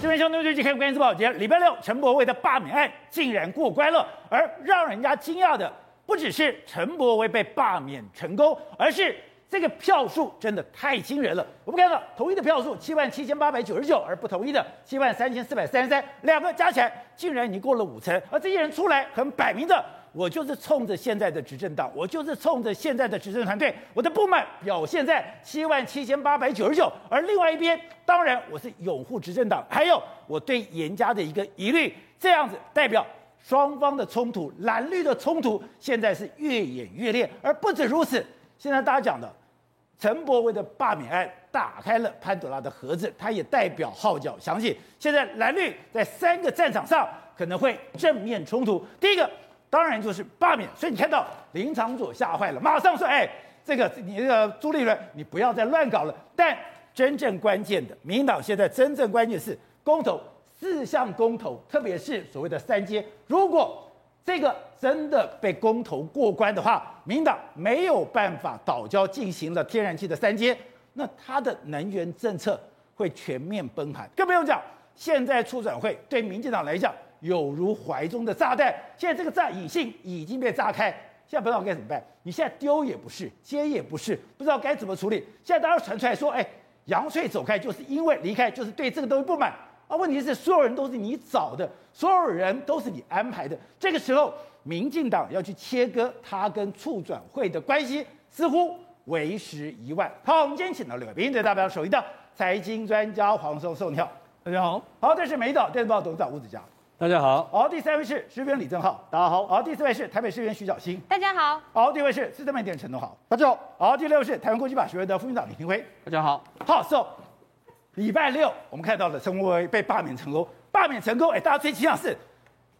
这边相对最近看关键字报节，礼拜六陈柏威的罢免案竟然过关了，而让人家惊讶的不只是陈柏威被罢免成功，而是这个票数真的太惊人了。我们看到同意的票数七万七千八百九十九，而不同意的七万三千四百三十三，两个加起来竟然已经过了五成，而这些人出来很摆明的。我就是冲着现在的执政党，我就是冲着现在的执政团队，我的不满表现在七万七千八百九十九。而另外一边，当然我是拥护执政党，还有我对严家的一个疑虑，这样子代表双方的冲突，蓝绿的冲突现在是越演越烈。而不止如此，现在大家讲的陈伯威的罢免案打开了潘朵拉的盒子，它也代表号角响起。现在蓝绿在三个战场上可能会正面冲突。第一个。当然就是罢免，所以你看到林长佐吓坏了，马上说：“哎，这个你这个朱立伦，你不要再乱搞了。”但真正关键的，民进党现在真正关键是公投四项公投，特别是所谓的三阶。如果这个真的被公投过关的话，民党没有办法岛礁进行了天然气的三阶，那它的能源政策会全面崩盘。更不用讲，现在促转会对民进党来讲。有如怀中的炸弹，现在这个炸引信已经被炸开，现在不知道该怎么办。你现在丢也不是，接也不是，不知道该怎么处理。现在大家传出来说，哎，杨翠走开就是因为离开就是对这个东西不满啊。问题是所有人都是你找的，所有人都是你安排的。这个时候，民进党要去切割他跟促转会的关系，似乎为时已晚。好，我们今天请到两位宾，这代表首一的财经专家黄松松，你好，大家好。好，这是美岛电视报董事长吴子嘉。大家好，好，第三位是市议员李正浩，大家好，好，第四位是台北市议员徐小新，大家好，好，第五位是市政媒体人陈东豪，大家好，好，第六位是台湾国际法学会的副院长李廷辉，大家好，好，so 礼拜六我们看到了陈柏惟被罢免成功，罢免成功，哎，大家最期望是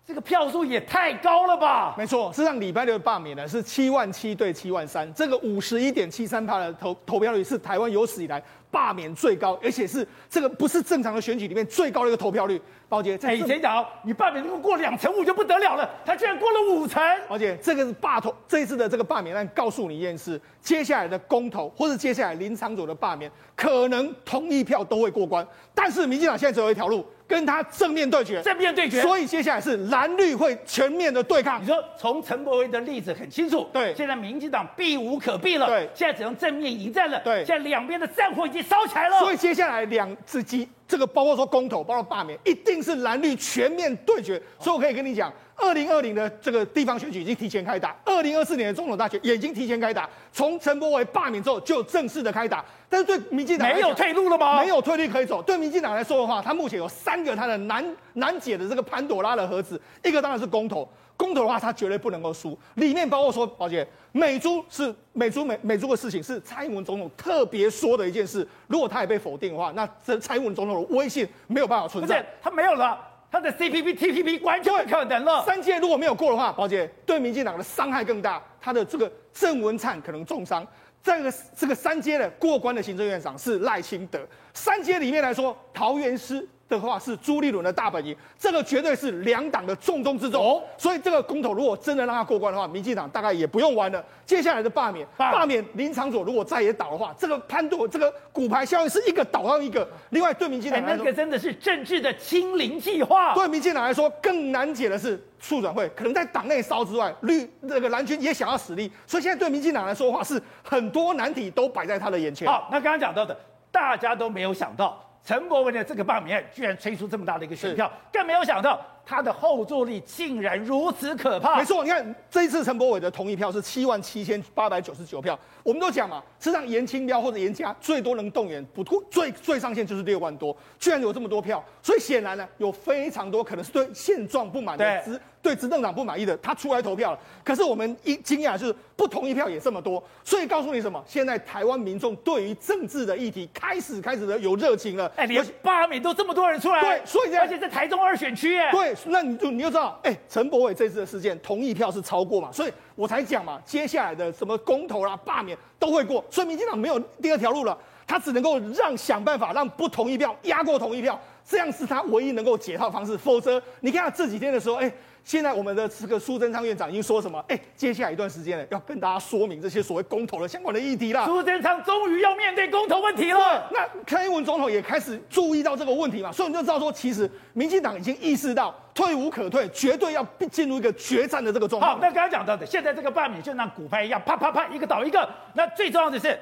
这个票数也太高了吧？没错，事实上礼拜六的罢免呢是七万七对七万三，这个五十一点七三趴的投投票率是台湾有史以来罢免最高，而且是这个不是正常的选举里面最高的一个投票率。宝杰，在以前讲，你罢免如果过两成五就不得了了，他居然过了五成。宝杰，这个是罢投这一次的这个罢免案，告诉你一件事：接下来的公投或者接下来林长佐的罢免，可能同一票都会过关。但是民进党现在只有一条路，跟他正面对决。正面对决。所以接下来是蓝绿会全面的对抗。你说从陈柏惟的例子很清楚，对，现在民进党避无可避了，对，现在只能正面迎战了，对，现在两边的战火已经烧起来了。所以接下来两次机。这个包括说公投，包括罢免，一定是蓝绿全面对决。所以我可以跟你讲，二零二零的这个地方选举已经提前开打，二零二四年的总统大选也已经提前开打。从陈柏惟罢免之后就正式的开打，但是对民进党没有退路了吗？没有退路可以走。对民进党来说的话，他目前有三个他的难难解的这个潘朵拉的盒子，一个当然是公投。公投的话，他绝对不能够输。里面包括说，宝姐，美猪是美猪美美猪的事情，是蔡英文总统特别说的一件事。如果他也被否定的话，那这蔡英文总统的威信没有办法存在。他没有了，他的 CPP、TPP 完全不可能了。三阶如果没有过的话，宝姐对民进党的伤害更大。他的这个郑文灿可能重伤。这个这个三阶的过关的行政院长是赖清德。三阶里面来说，桃园市。的话是朱立伦的大本营，这个绝对是两党的重中之重。哦，所以这个公投如果真的让他过关的话，民进党大概也不用玩了。接下来的罢免，罢免林长佐如果再也倒的话，这个潘朵这个骨牌效应是一个倒到一个。另外对民进党来说，那个真的是政治的清零计划。对民进党来说，更难解的是促转会，可能在党内烧之外，绿那个蓝军也想要使力。所以现在对民进党来说的话，是很多难题都摆在他的眼前。好，那刚刚讲到的，大家都没有想到。陈柏惟的这个罢免案居然吹出这么大的一个选票，更没有想到他的后坐力竟然如此可怕。没错，你看这一次陈柏伟的同意票是七万七千八百九十九票，我们都讲嘛，实际上颜清标或者颜家最多能动员不最最上限就是六万多，居然有这么多票，所以显然呢，有非常多可能是对现状不满的资。对执政党不满意的，他出来投票了。可是我们一惊讶就是不同意票也这么多，所以告诉你什么？现在台湾民众对于政治的议题开始开始的有热情了。哎，连罢免都这么多人出来，对，所以而且在台中二选区，哎，对，那你就你就知道，哎，陈柏伟这次的事件同意票是超过嘛，所以我才讲嘛，接下来的什么公投啦、罢免都会过，所以民进党没有第二条路了。他只能够让想办法让不同意票压过同意票，这样是他唯一能够解套的方式。否则，你看他这几天的时候，哎。现在我们的这个苏贞昌院长已经说什么？哎，接下来一段时间呢，要跟大家说明这些所谓公投的相关的议题啦。苏贞昌终于要面对公投问题了。那蔡英文总统也开始注意到这个问题嘛，所以你就知道说，其实民进党已经意识到退无可退，绝对要进入一个决战的这个状况。好，那刚刚讲到的，现在这个罢免就像骨牌一样，啪啪啪，一个倒一个。那最重要的是，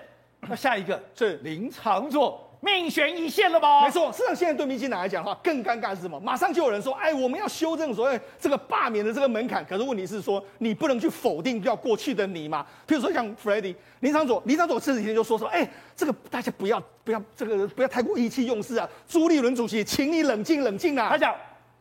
那下一个是林长佐。命悬一线了吧？没错，事实上现在对民进党来讲的话，更尴尬是什么？马上就有人说，哎，我们要修正所谓这个罢免的这个门槛。可是问题是说，你不能去否定掉过去的你嘛？譬如说像 Freddy 林昶佐，林昶佐这几天就说说，哎，这个大家不要不要这个不要太过意气用事啊。朱立伦主席，请你冷静冷静啊。他讲，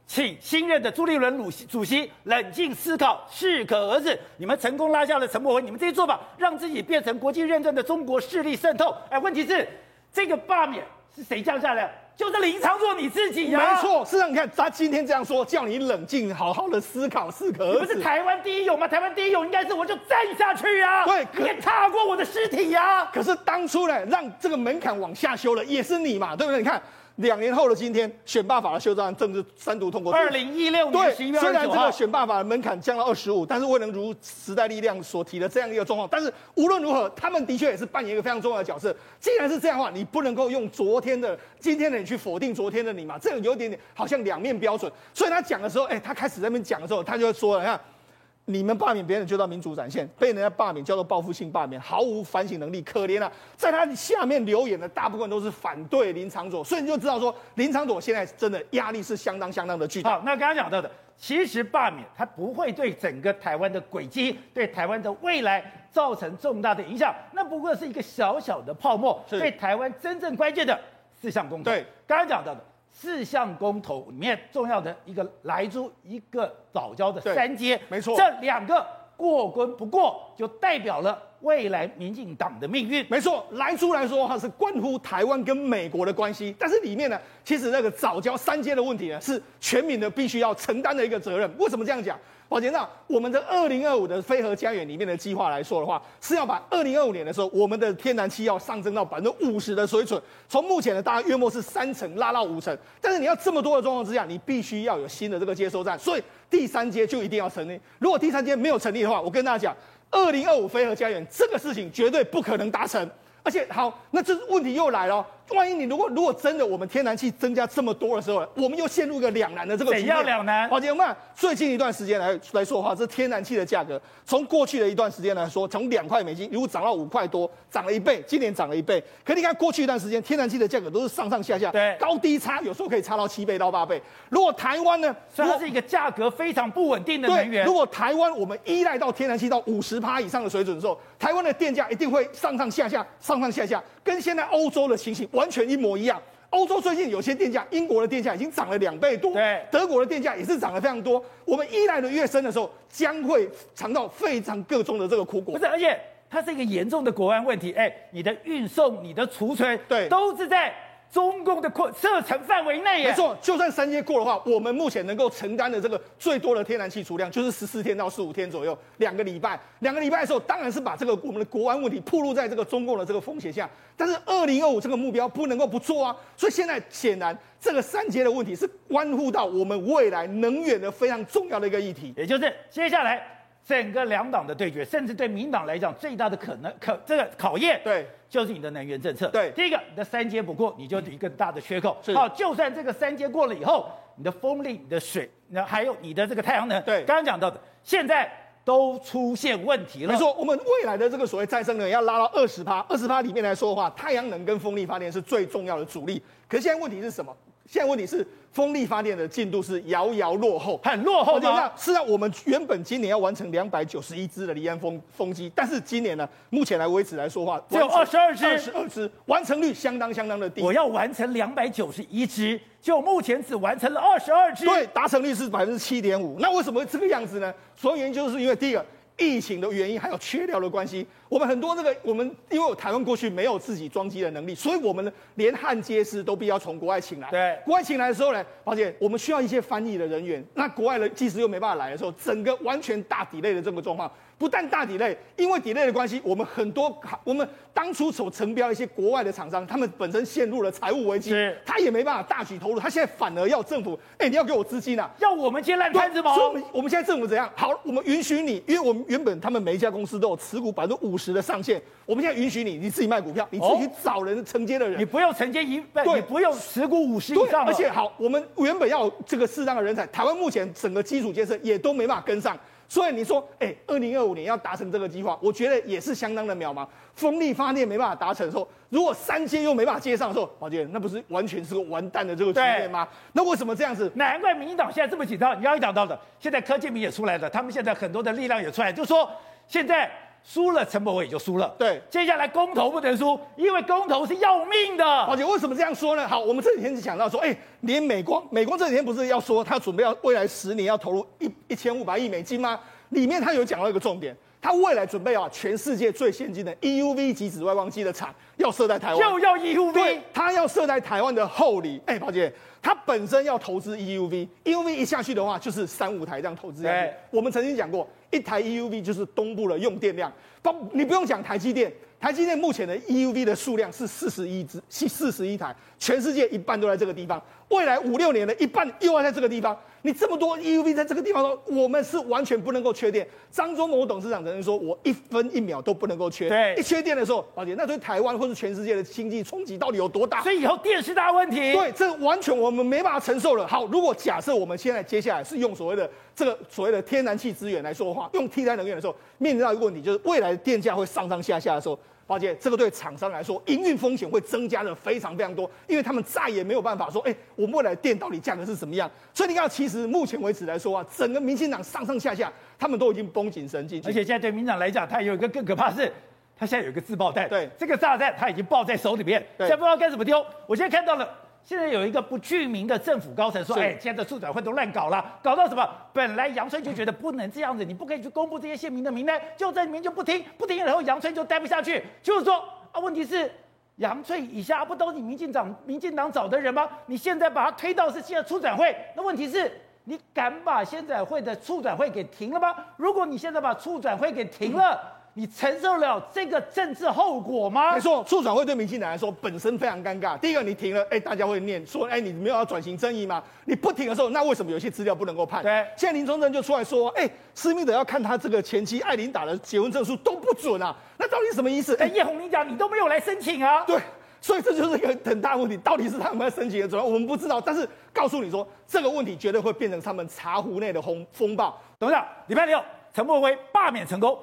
请新任的朱立伦主席主席冷静思考，适可而止。你们成功拉下了陈柏文，你们这些做法让自己变成国际认证的中国势力渗透。哎，问题是。这个罢免是谁降下来？就是林长硕你自己呀、啊。没错，事实上你看他今天这样说，叫你冷静，好好的思考，适可而止。你不是台湾第一勇吗？台湾第一勇应该是我就站下去啊！对，你也踏过我的尸体呀、啊。可是当初呢，让这个门槛往下修了，也是你嘛，对不对？你看。两年后的今天，选罢法的修正案正式三读通过。二零一六年十一月二十九号，虽然这个选罢法的门槛降到二十五，但是未能如时代力量所提的这样一个状况。但是无论如何，他们的确也是扮演一个非常重要的角色。既然是这样的话，你不能够用昨天的、今天的你去否定昨天的你嘛？这个有点点好像两面标准。所以他讲的时候，哎，他开始在那边讲的时候，他就会说了，你看。你们罢免别人就叫民主展现，被人家罢免叫做报复性罢免，毫无反省能力，可怜啊！在他下面留言的大部分都是反对林长佐，所以你就知道说林长佐现在真的压力是相当相当的巨大。好，那刚刚讲到的，其实罢免它不会对整个台湾的轨迹、对台湾的未来造成重大的影响，那不过是一个小小的泡沫，对台湾真正关键的四项工作。对，刚刚讲到的。四项公投里面重要的一个莱猪，一个早教的三阶，没错，这两个过关不过，就代表了未来民进党的命运。没错，莱猪来说哈是关乎台湾跟美国的关系，但是里面呢，其实那个早教三阶的问题呢，是全民的必须要承担的一个责任。为什么这样讲？宝杰，那我们的二零二五的非核家园里面的计划来说的话，是要把二零二五年的时候，我们的天然气要上升到百分之五十的水准。从目前的大概约莫是三成拉到五成，但是你要这么多的状况之下，你必须要有新的这个接收站，所以第三阶就一定要成立。如果第三阶没有成立的话，我跟大家讲，二零二五非核家园这个事情绝对不可能达成。而且好，那这问题又来了。万一你如果如果真的我们天然气增加这么多的时候，我们又陷入一个两难的这个局面。怎样两难？好，姐妹们，最近一段时间来来说的话，这天然气的价格从过去的一段时间来说，从两块美金如果涨到五块多，涨了一倍，今年涨了一倍。可你看过去一段时间，天然气的价格都是上上下下，对，高低差有时候可以差到七倍到八倍。如果台湾呢，所以它是一个价格非常不稳定的能源。如果台湾我们依赖到天然气到五十趴以上的水准的时候，台湾的电价一定会上上下下，上上下下，跟现在欧洲的情形完全一模一样。欧洲最近有些电价，英国的电价已经涨了两倍多，对，德国的电价也是涨了非常多。我们依赖的越深的时候，将会尝到非常各种的这个苦果。不是，而且它是一个严重的国安问题。哎，你的运送、你的储存，对，都是在。中共的扩射程范围内，没错，就算三阶过的话，我们目前能够承担的这个最多的天然气储量就是十四天到十五天左右，两个礼拜，两个礼拜的时候，当然是把这个我们的国安问题暴露在这个中共的这个风险下。但是二零二五这个目标不能够不做啊，所以现在显然这个三阶的问题是关乎到我们未来能源的非常重要的一个议题，也就是接下来。整个两党的对决，甚至对民党来讲最大的可能可这个考验，对，就是你的能源政策。对，第一个，你的三阶不过，你就一个大的缺口。好，就算这个三阶过了以后，你的风力、你的水，那还有你的这个太阳能，对，刚刚讲到的，现在都出现问题了。没错，我们未来的这个所谓再生能源要拉到二十趴，二十趴里面来说的话，太阳能跟风力发电是最重要的主力。可是现在问题是什么？现在问题是。风力发电的进度是遥遥落后，很落后的。是啊，我们原本今年要完成两百九十一只的离岸风风机，但是今年呢，目前来为止来说话，只有二十二只，二十二只，完成率相当相当的低。我要完成两百九十一只，就目前只完成了二十二只，对，达成率是百分之七点五。那为什么会这个样子呢？所有原因就是因为第一个。疫情的原因，还有缺料的关系。我们很多这个，我们因为台湾过去没有自己装机的能力，所以我们呢连焊接师都必须要从国外请来。对，国外请来的时候呢，发现，我们需要一些翻译的人员。那国外的技师又没办法来的时候，整个完全大 delay 的这个状况。不但大 delay，因为 delay 的关系，我们很多我们当初所承标一些国外的厂商，他们本身陷入了财务危机，他也没办法大举投入，他现在反而要政府，哎、欸，你要给我资金啊，要我们接烂摊子吗？所以我们我们现在政府怎样？好，我们允许你，因为我们原本他们每一家公司都有持股百分之五十的上限，我们现在允许你，你自己卖股票，你自己去找人承接的人，你不用承接一你不用持股五十以上，而且好，我们原本要这个适当的人才，台湾目前整个基础建设也都没办法跟上。所以你说，哎、欸，二零二五年要达成这个计划，我觉得也是相当的渺茫。风力发电没办法达成的时候，如果三接又没办法接上的时候，宝杰，那不是完全是个完蛋的这个局面吗？那为什么这样子？难怪民进党现在这么紧张。你要一讲到的，现在柯建铭也出来了，他们现在很多的力量也出来，就说现在。输了，陈柏伟也就输了。对，接下来公投不能输，因为公投是要命的。而且为什么这样说呢？好，我们这几天就讲到说，哎、欸，连美光，美光这几天不是要说他准备要未来十年要投入一一千五百亿美金吗？里面他有讲到一个重点，他未来准备啊全世界最先进的 EUV 级紫外光机的厂要设在台湾，就要 EUV，对，他要设在台湾的后里。哎、欸，宝姐，他本身要投资 EUV，EUV 一下去的话就是三五台这样投资。对，我们曾经讲过。一台 EUV 就是东部的用电量，不，你不用讲台积电，台积电目前的 EUV 的数量是四十一只，是四十一台，全世界一半都在这个地方，未来五六年的一半又要在这个地方。你这么多 EUV 在这个地方说，我们是完全不能够缺电。张忠谋董事长曾经说，我一分一秒都不能够缺。对，一缺电的时候，宝杰，那对台湾或是全世界的经济冲击到底有多大？所以以后电是大问题。对，这完全我们没办法承受了。好，如果假设我们现在接下来是用所谓的这个所谓的天然气资源来说的话，用替代能源的时候，面临到一个问题，就是未来的电价会上上下下的时候。宝杰，这个对厂商来说，营运风险会增加的非常非常多，因为他们再也没有办法说，哎，我们未来的电到底价格是什么样？所以你看，其实目前为止来说啊，整个民进党上上下下，他们都已经绷紧神经。而且现在对民进党来讲，他有一个更可怕的是，他现在有一个自爆弹，对，这个炸弹他已经爆在手里面，现在不知道该怎么丢。我现在看到了。现在有一个不具名的政府高层说：“哎，现在促转会都乱搞了，搞到什么？本来杨春就觉得不能这样子，你不可以去公布这些县民的名单，就在里面就不听，不听，然后杨春就待不下去，就是说啊，问题是杨翠以下不都是你民进党民进党找的人吗？你现在把他推到是现在促转会，那问题是你敢把现在会的促转会给停了吗？如果你现在把促转会给停了。嗯”你承受了这个政治后果吗？没错，促转会对民进党来说本身非常尴尬。第一个，你停了，哎，大家会念说，哎，你没有要转型正义吗？你不停的时候，那为什么有些资料不能够判？对，现在林宗正就出来说，哎，施密德要看他这个前妻艾琳达的结婚证书都不准啊，那到底什么意思？哎，叶红，你讲你都没有来申请啊？对，所以这就是一个很大问题，到底是他们要申请的，主要我们不知道。但是告诉你说，这个问题绝对会变成他们茶壶内的风风暴。董事长，礼拜六陈柏辉罢免成功。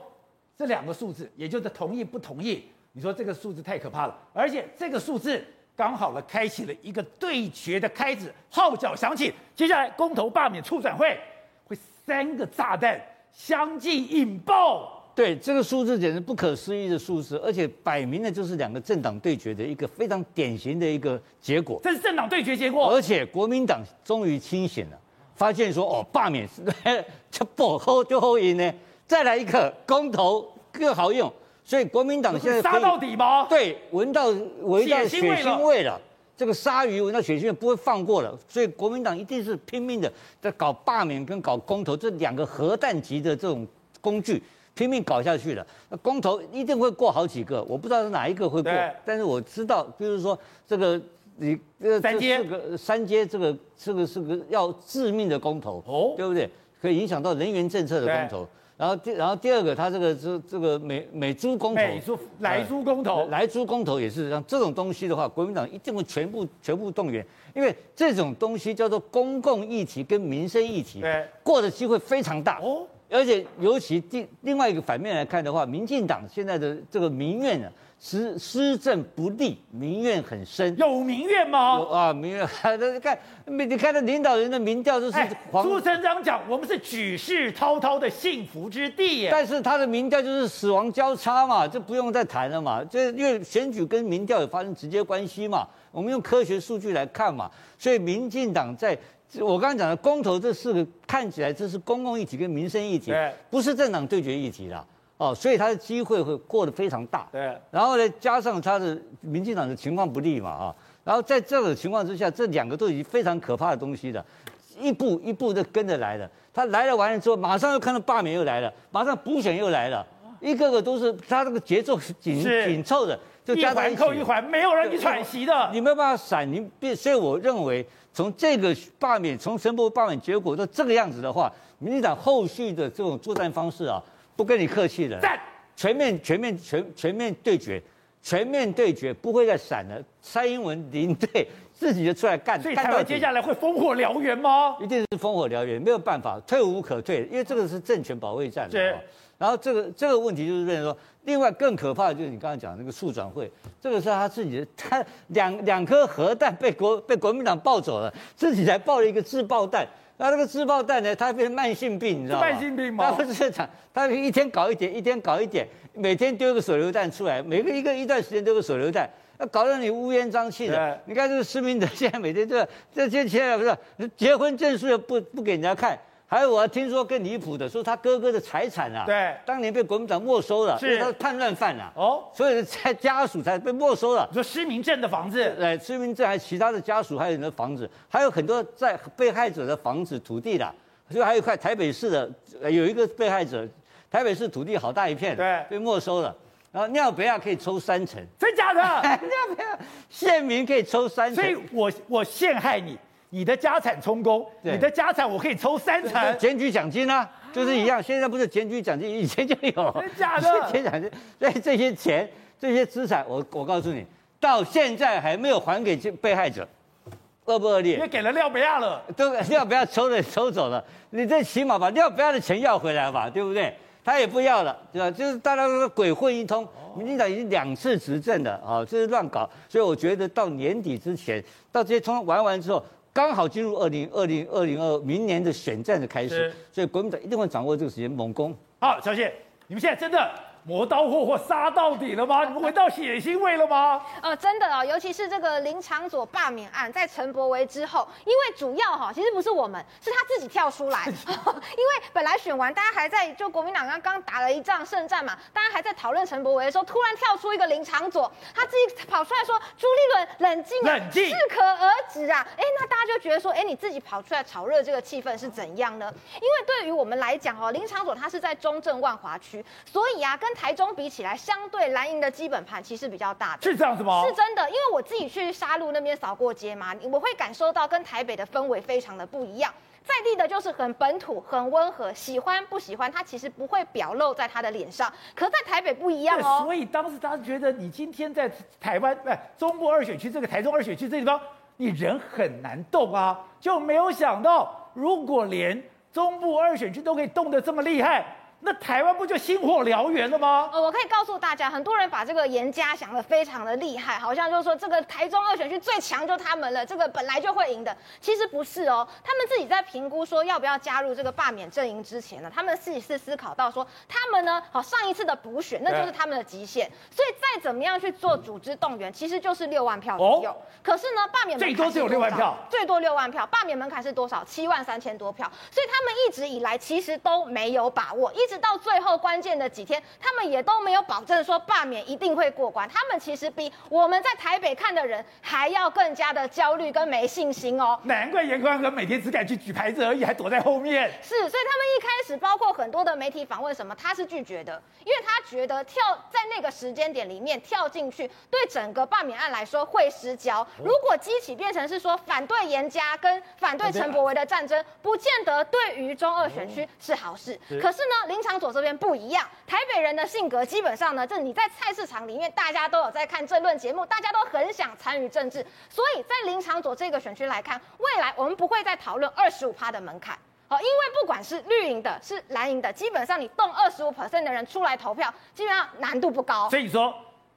这两个数字，也就是同意不同意？你说这个数字太可怕了，而且这个数字刚好了，开启了一个对决的开始，号角响起，接下来公投罢免促转会，会三个炸弹相继引爆。对，这个数字简直不可思议的数字，而且摆明了就是两个政党对决的一个非常典型的一个结果。这是政党对决结果，而且国民党终于清醒了，发现说哦，罢免是 就不好就好赢呢。再来一个公投更好用，所以国民党现在杀到底吗？对，闻到闻到血腥味了，这个鲨鱼闻到血腥味不会放过了，所以国民党一定是拼命的在搞罢免跟搞公投这两个核弹级的这种工具，拼命搞下去了。那公投一定会过好几个，我不知道是哪一个会过，但是我知道，比如说这个你这三阶这个三阶这个这个是个要致命的公投哦，对不对？可以影响到人员政策的公投。然后第然后第二个，他这个这这个美美猪公投，美猪莱猪公投，莱猪公投也是像这种东西的话，国民党一定会全部全部动员，因为这种东西叫做公共议题跟民生议题，对，过的机会非常大哦。而且尤其第另外一个反面来看的话，民进党现在的这个民怨呢。施施政不力，民怨很深。有民怨吗？有啊，民怨。你看，你看，那领导人的民调就是黄。朱成章讲，我们是举世滔滔的幸福之地耶。但是他的民调就是死亡交叉嘛，这不用再谈了嘛。这因为选举跟民调有发生直接关系嘛。我们用科学数据来看嘛。所以民进党在，我刚刚讲的公投这四个看起来这是公共议题跟民生议题，不是政党对决议题啦。哦，所以他的机会会过得非常大。对，然后呢，加上他的民进党的情况不利嘛，啊，然后在这种情况之下，这两个都已经非常可怕的东西了，一步一步的跟着来了。他来了完了之后，马上又看到罢免又来了，马上补选又来了，一个个都是他这个节奏紧紧凑的，就加在一，扣一环，没有人去喘息的，你没有办法闪。你必，所以我认为，从这个罢免，从陈伯罢免结果到这个样子的话，民进党后续的这种作战方式啊，不跟你客气的，全面全面全全面对决，全面对决，不会再闪了。蔡英文领队。自己就出来干，所以台湾接下来会烽火燎原吗？一定是烽火燎原，没有办法，退无可退，因为这个是政权保卫战。对。然后这个这个问题就是认为说，另外更可怕的就是你刚刚讲的那个促转会，这个是他自己的，他两两颗核弹被国被国民党抱走了，自己才抱了一个自爆弹。那这个自爆弹呢，它变成慢性病，你知道吗？慢性病吗？它不是讲，他一天搞一点，一天搞一点，每天丢个手榴弹出来，每个一个一段时间丢个手榴弹。那搞得你乌烟瘴气的，你看这个施明德现在每天都这这些钱不是结婚证书也不不给人家看，还有我还听说更离谱的，说他哥哥的财产啊，对，当年被国民党没收了，是。他是叛乱犯啊，哦，所以才家属才被没收了。你说施明正的房子，对，施明正还有其他的家属还有人的房子，还有很多在被害者的房子土地的，所以还有一块台北市的有一个被害者，台北市土地好大一片，对，被没收了。然后尿别亚可以抽三成，真假的？尿别亚县民可以抽三成，所以我我陷害你，你的家产充公，你的家产我可以抽三成，检举奖金啊，就是一样。现在不是检举奖金，以前就有，真假的？检举奖金，所以这些钱、这些资产，我我告诉你，到现在还没有还给被害者，恶不恶劣？因为给了尿别亚了，都尿别亚抽了抽走了，你这起码把尿别亚的钱要回来吧，对不对？他也不要了，对吧？就是大家都是鬼混一通。民进党已经两次执政了，啊，这是乱搞。所以我觉得到年底之前，到这些通玩完之后，刚好进入二零二零二零二明年的选战的开始。所以国民党一定会掌握这个时间猛攻。好，小谢，你们现在真的。磨刀霍霍杀到底了吗？你们闻到血腥味了吗？呃，真的哦，尤其是这个林长佐罢免案，在陈柏维之后，因为主要哈，其实不是我们，是他自己跳出来，因为本来选完，大家还在就国民党刚刚打了一仗胜战嘛，大家还在讨论陈柏维的时候，突然跳出一个林长佐，他自己跑出来说：“朱立伦冷静，冷静，适可而止啊！”哎，那大家就觉得说：“哎，你自己跑出来炒热这个气氛是怎样呢？”因为对于我们来讲哦，林长佐他是在中正万华区，所以啊，跟台中比起来，相对蓝营的基本盘其实比较大的，是这样子吗？是真的，因为我自己去沙鹿那边扫过街嘛，我会感受到跟台北的氛围非常的不一样。在地的就是很本土、很温和，喜欢不喜欢他其实不会表露在他的脸上。可在台北不一样哦。所以当时他觉得你今天在台湾，不中部二选区这个台中二选区这地方，你人很难动啊，就没有想到，如果连中部二选区都可以动得这么厉害。那台湾不就星火燎原了吗？呃，我可以告诉大家，很多人把这个严家想得非常的厉害，好像就是说这个台中二选区最强就他们了，这个本来就会赢的。其实不是哦，他们自己在评估说要不要加入这个罢免阵营之前呢，他们自己是思考到说，他们呢，好上一次的补选那就是他们的极限，所以再怎么样去做组织动员，其实就是六万票左右。哦、可是呢，罢免最多只有六万票，最多六万票，罢免门槛是多少？七万三千多票，所以他们一直以来其实都没有把握，一直。到最后关键的几天，他们也都没有保证说罢免一定会过关。他们其实比我们在台北看的人还要更加的焦虑跟没信心哦。难怪严宽和每天只敢去举牌子而已，还躲在后面。是，所以他们一开始包括很多的媒体访问什么，他是拒绝的，因为他觉得跳在那个时间点里面跳进去，对整个罢免案来说会失焦。如果激起变成是说反对严家跟反对陈柏维的战争，不见得对于中二选区是好事。可是呢，林昶佐这边不一样，台北人的性格基本上呢，这你在菜市场里面，大家都有在看政论节目，大家都很想参与政治，所以在林昶佐这个选区来看，未来我们不会再讨论二十五趴的门槛，好，因为不管是绿营的，是蓝营的，基本上你动二十五 percent 的人出来投票，基本上难度不高。所以说，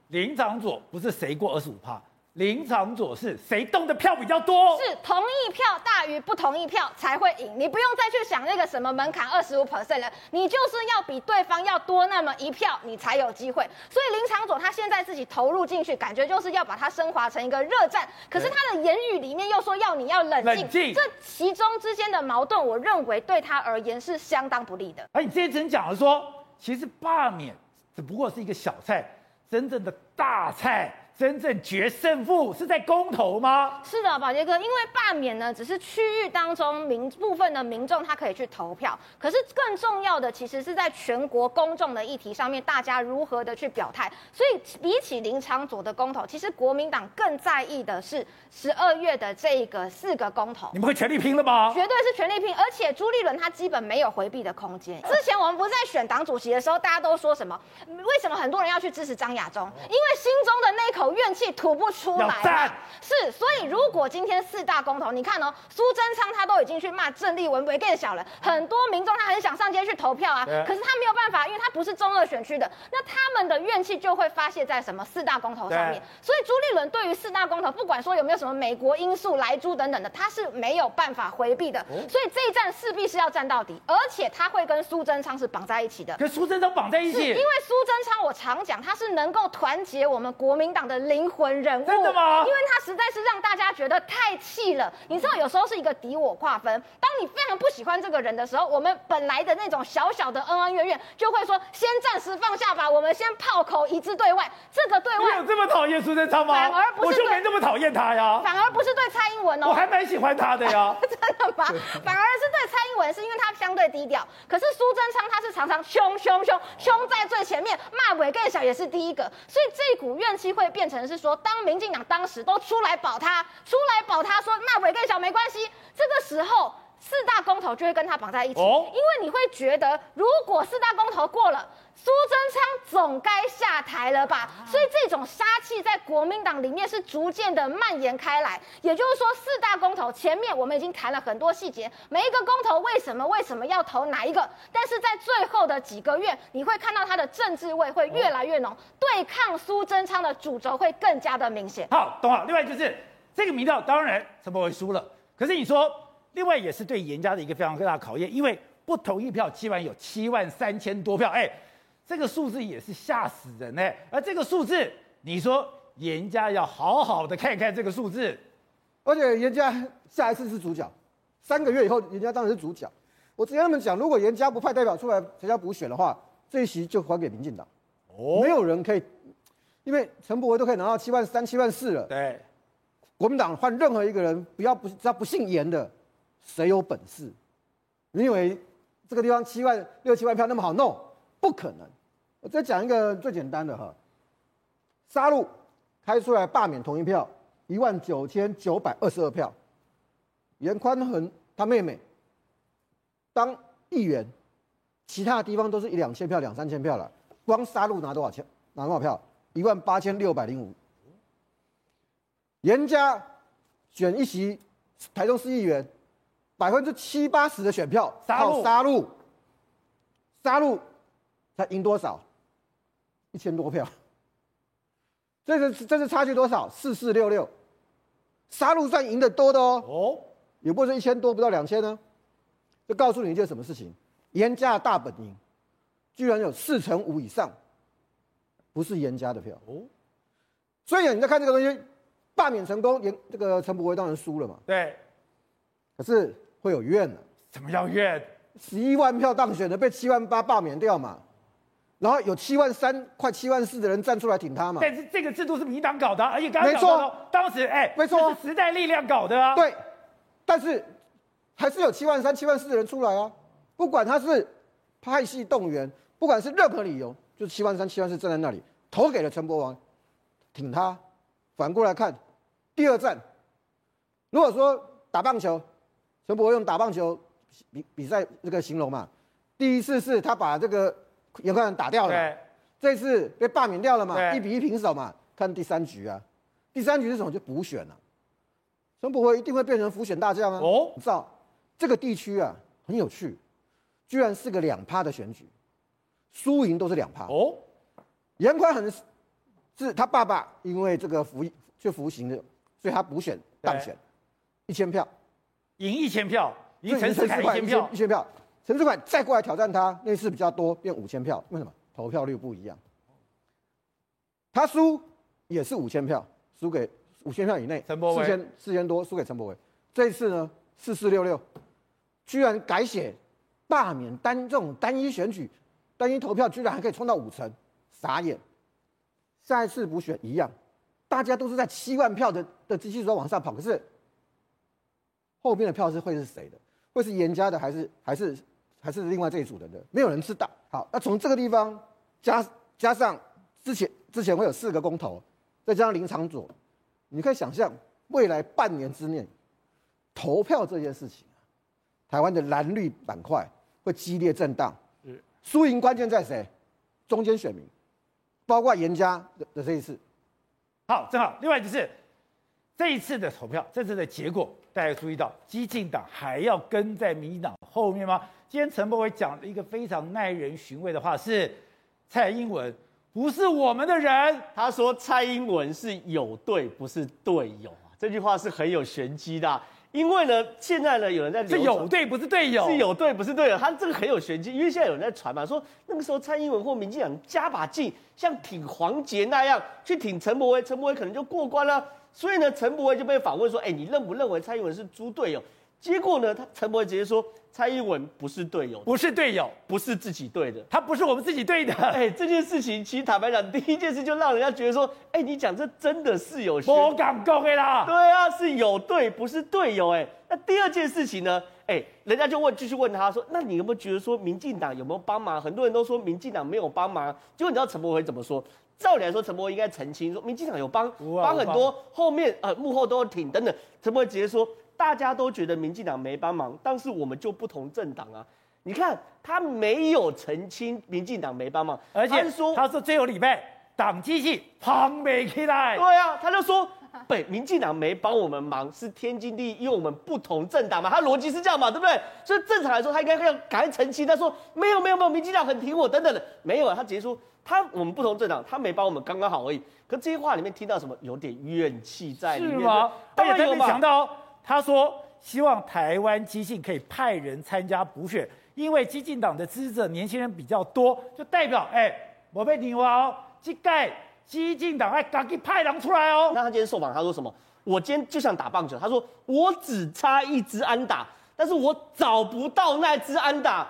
林长佐不是谁过二十五趴。林长佐是谁动的票比较多？是同意票大于不同意票才会赢。你不用再去想那个什么门槛二十五 percent 了，你就是要比对方要多那么一票，你才有机会。所以林长佐他现在自己投入进去，感觉就是要把它升华成一个热战。可是他的言语里面又说要你要冷静，冷静。这其中之间的矛盾，我认为对他而言是相当不利的。而你之前讲了说，其实罢免只不过是一个小菜，真正的大菜。真正决胜负是在公投吗？是的，宝杰哥，因为罢免呢，只是区域当中民部分的民众他可以去投票，可是更重要的其实是在全国公众的议题上面，大家如何的去表态。所以比起林昶佐的公投，其实国民党更在意的是十二月的这个四个公投。你们会全力拼了吗？绝对是全力拼，而且朱立伦他基本没有回避的空间。之前我们不是在选党主席的时候，大家都说什么？为什么很多人要去支持张亚中？因为心中的那口。怨气吐不出来，是，所以如果今天四大公投，你看哦，苏贞昌他都已经去骂郑丽文违更小人，很多民众他很想上街去投票啊，可是他没有办法，因为他不是中二选区的，那他们的怨气就会发泄在什么四大公投上面。所以朱立伦对于四大公投，不管说有没有什么美国因素、莱猪等等的，他是没有办法回避的，所以这一战势必是要战到底，而且他会跟苏贞昌是绑在一起的，跟苏贞昌绑在一起，因为苏贞昌我常讲，他是能够团结我们国民党的。灵魂人物，真的吗？因为他实在是让大家觉得太气了。你知道，有时候是一个敌我划分。当你非常不喜欢这个人的时候，我们本来的那种小小的恩恩怨怨，就会说先暂时放下吧。我们先炮口一致对外。这个对外，你有这么讨厌苏贞昌吗？反而不是，我就没这么讨厌他呀。反而不是对蔡英文哦，我还蛮喜欢他的呀。真的吗？反而是对蔡英文，是因为他相对低调。可是苏贞昌他是常常凶凶凶凶在最前面，骂尾更小也是第一个，所以这股怨气会变成是说，当民进党当时都出来保他，出来保他说那伟跟小没关系，这个时候四大公投就会跟他绑在一起，哦，因为你会觉得如果四大公投过了。苏贞昌总该下台了吧？所以这种杀气在国民党里面是逐渐的蔓延开来。也就是说，四大公投前面我们已经谈了很多细节，每一个公投为什么为什么要投哪一个？但是在最后的几个月，你会看到他的政治味会越来越浓，对抗苏贞昌的主轴会更加的明显。好，懂了。另外就是这个民调，当然陈柏惟输了。可是你说，另外也是对严家的一个非常大的考验，因为不同意票基本有七万三千多票，哎。这个数字也是吓死人呢，而这个数字，你说严家要好好的看看这个数字，而且严家下一次是主角，三个月以后严家当然是主角。我之前他们讲，如果严家不派代表出来参加补选的话，这一席就还给民进党。哦，没有人可以，因为陈柏惟都可以拿到七万三、七万四了。对，国民党换任何一个人，不要不只要不姓严的，谁有本事？你以为这个地方七万六七万票那么好弄？不可能。我再讲一个最简单的哈，沙鹿开出来罢免同意票一万九千九百二十二票，严宽恒他妹妹当议员，其他地方都是一两千票、两三千票了，光沙鹿拿多少钱？拿多少票？一万八千六百零五。严家选一席台中市议员，百分之七八十的选票靠沙鹿，沙鹿他赢多少？一千多票，这是这是差距多少？四四六六，杀入算赢得多的哦。哦，也不是一千多，不到两千呢。就告诉你一件什么事情？严家的大本营，居然有四成五以上，不是严家的票。哦，所以你在看这个东西，罢免成功，严这个陈柏威当然输了嘛。对，可是会有怨的。怎么样怨？十一万票当选的，被七万八罢免掉嘛。然后有七万三、快七万四的人站出来挺他嘛？但是这个制度是民进党搞的，而且刚刚讲到当时哎，没错，是时代力量搞的啊。对，但是还是有七万三、七万四的人出来啊。不管他是派系动员，不管是任何理由，就是七万三、七万四站在那里投给了陈伯王，挺他。反过来看，第二站，如果说打棒球，陈柏惟用打棒球比比赛这个形容嘛，第一次是他把这个。严宽恒打掉了，这次被罢免掉了嘛？一比一平手嘛？看第三局啊，第三局是什么？就补选了。陈柏惟一定会变成浮选大将啊！哦，你知道这个地区啊很有趣，居然是个两趴的选举，输赢都是两趴。哦，严宽恒是他爸爸，因为这个服就服刑的，所以他补选当选，一千票，赢一千票，赢陈世凯一千票，一千票。陈世凯再过来挑战他，那次比较多，变五千票。为什么？投票率不一样。他输也是五千票，输给五千票以内，四千四千多输给陈柏惟。这一次呢，四四六六，居然改写罢免单这种单一选举，单一投票居然还可以冲到五成，傻眼。下一次补选一样，大家都是在七万票的的基础上往上跑，可是后边的票是会是谁的？会是严家的，还是还是还是另外这一组人的？没有人知道。好，那从这个地方加加上之前之前会有四个公投，再加上林长佐，你可以想象未来半年之内投票这件事情，台湾的蓝绿板块会激烈震荡。输赢关键在谁？中间选民，包括严家的的这一次。好，正好。另外就是这一次的投票，这次的结果，大家注意到，激进党还要跟在民进党后面吗？今天陈柏惟讲了一个非常耐人寻味的话，是蔡英文不是我们的人。他说蔡英文是有队，不是队友啊。这句话是很有玄机的。因为呢，现在呢，有人在是友队不是队友，是有队不是队友，他这个很有玄机。因为现在有人在传嘛，说那个时候蔡英文或民进党加把劲，像挺黄捷那样去挺陈柏惟，陈柏惟可能就过关了。所以呢，陈柏惟就被访问说：“哎，你认不认为蔡英文是猪队友？”结果呢，他陈柏惟直接说。蔡英文不是队友，不是队友，不是自己队的，他不是我们自己队的。哎，这件事情其实坦白讲，第一件事就让人家觉得说，哎，你讲这真的是有我 敢讲的啦。对啊，是有队，不是队友。哎，那第二件事情呢？哎，人家就问，继续问他说，那你有没有觉得说，民进党有没有帮忙？很多人都说民进党没有帮忙。结果你知道陈柏惟怎么说？照理来说，陈柏应该澄清说，民进党有帮，帮很多，后面呃幕后都有挺等等。陈柏直接说。大家都觉得民进党没帮忙，但是我们就不同政党啊。你看他没有澄清民进党没帮忙，而且他说他是最后礼拜党机器旁没起来。对啊，他就说，对，民进党没帮我们忙是天经地义，因为我们不同政党嘛。他逻辑是这样嘛，对不对？所以正常来说，他应该要赶快澄清。他说没有没有没有，民进党很挺我等等的，没有啊。他直接说他我们不同政党，他没帮我们刚刚好而已。可这些话里面听到什么？有点怨气在里面。是吗？当然有想到。他说：“希望台湾激进可以派人参加补选，因为激进党的支持者年轻人比较多，就代表哎，我被你挖哦，这盖基进党哎，赶紧派人出来哦。”那他今天受访，他说什么？我今天就想打棒球，他说我只差一支安打，但是我找不到那支安打。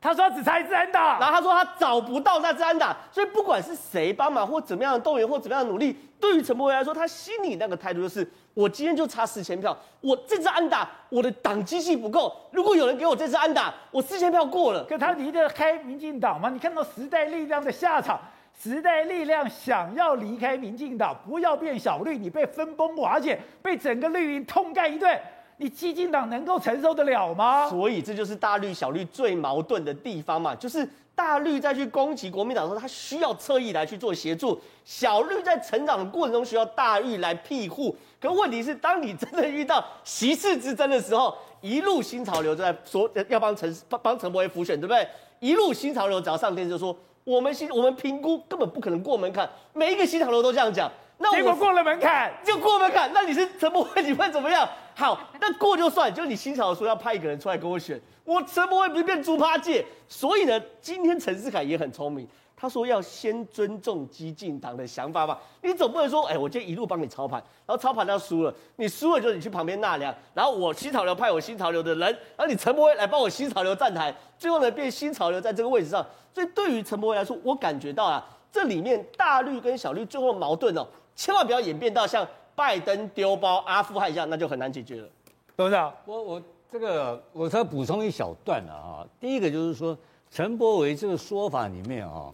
他说他只差一支安打，然后他说他找不到那支安打，所以不管是谁帮忙或怎么样的动员或怎么样的努力，对于陈柏惟来说，他心里那个态度就是。我今天就差四千票，我这支安打，我的党机器不够。如果有人给我这支安打，我四千票过了。可他离得开民进党吗？你看到时代力量的下场，时代力量想要离开民进党，不要变小绿，你被分崩瓦解，被整个绿营痛干一顿，你激进党能够承受得了吗？所以这就是大绿小绿最矛盾的地方嘛，就是。大绿再去攻击国民党的时候，他需要侧翼来去做协助；小绿在成长的过程中需要大绿来庇护。可问题是，当你真的遇到席次之争的时候，一路新潮流就在说要帮陈帮陈柏惟辅选，对不对？一路新潮流只要上电视就说我们新我们评估根本不可能过门槛，每一个新潮流都这样讲。那结果过了门槛就过门槛，那你是陈柏惟，你会怎么样？好，那过就算，就你新潮说要派一个人出来跟我选。我陈柏惟不是变猪八戒，所以呢，今天陈世凯也很聪明，他说要先尊重激进党的想法嘛。你总不能说，哎，我今天一路帮你操盘，然后操盘到输了，你输了就是你去旁边纳凉，然后我新潮流派我新潮流的人，然后你陈柏威来帮我新潮流站台，最后呢变新潮流在这个位置上。所以对于陈柏威来说，我感觉到啊，这里面大绿跟小绿最后的矛盾哦，千万不要演变到像拜登丢包阿富汗一样，那就很难解决了。董事长，我我。这个我再补充一小段了啊。第一个就是说，陈柏维这个说法里面啊，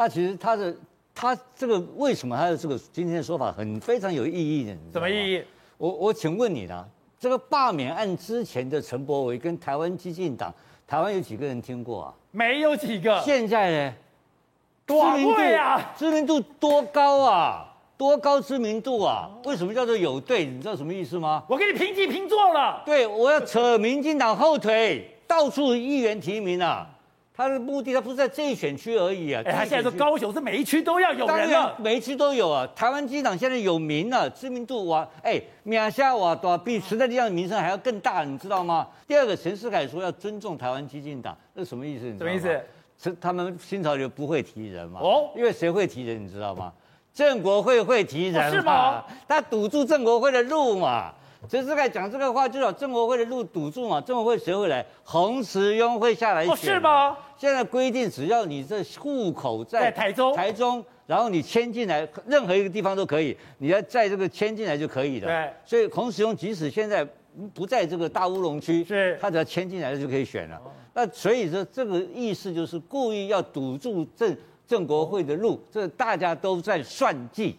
他其实他的他这个为什么他的这个今天的说法很非常有意义呢？什么意义？我我请问你呢？这个罢免案之前的陈柏惟跟台湾激进党，台湾有几个人听过啊？没有几个。现在呢？多贵啊！知名度多高啊？多高知名度啊？为什么叫做有队？你知道什么意思吗？我给你平起平坐了。对，我要扯民进党后腿，到处议员提名啊。他的目的，他不是在这一选区而已啊。哎，他现在说高雄是每一区都要有人了，每一区都有啊。台湾基进党现在有名了，知名度哇，哎，秒下哇多，比时代力量的名声还要更大，你知道吗？第二个，陈世凯说要尊重台湾基进党，那什么意思？什么意思？是他们新潮流不会提人嘛？哦，因为谁会提人，你知道吗？郑国会会提人嘛？是吗？他堵住郑国会的路嘛？陈世凯讲这个话，就把郑国会的路堵住嘛。郑国会谁会来？洪慈庸会下来选。哦，是吗？现在规定，只要你这户口在，在台中，台中，然后你迁进来，任何一个地方都可以，你要在这个迁进来就可以了。对。所以洪慈庸即使现在不在这个大乌龙区，是，他只要迁进来就可以选了。哦、那所以说，这个意思就是故意要堵住郑郑国会的路，这大家都在算计。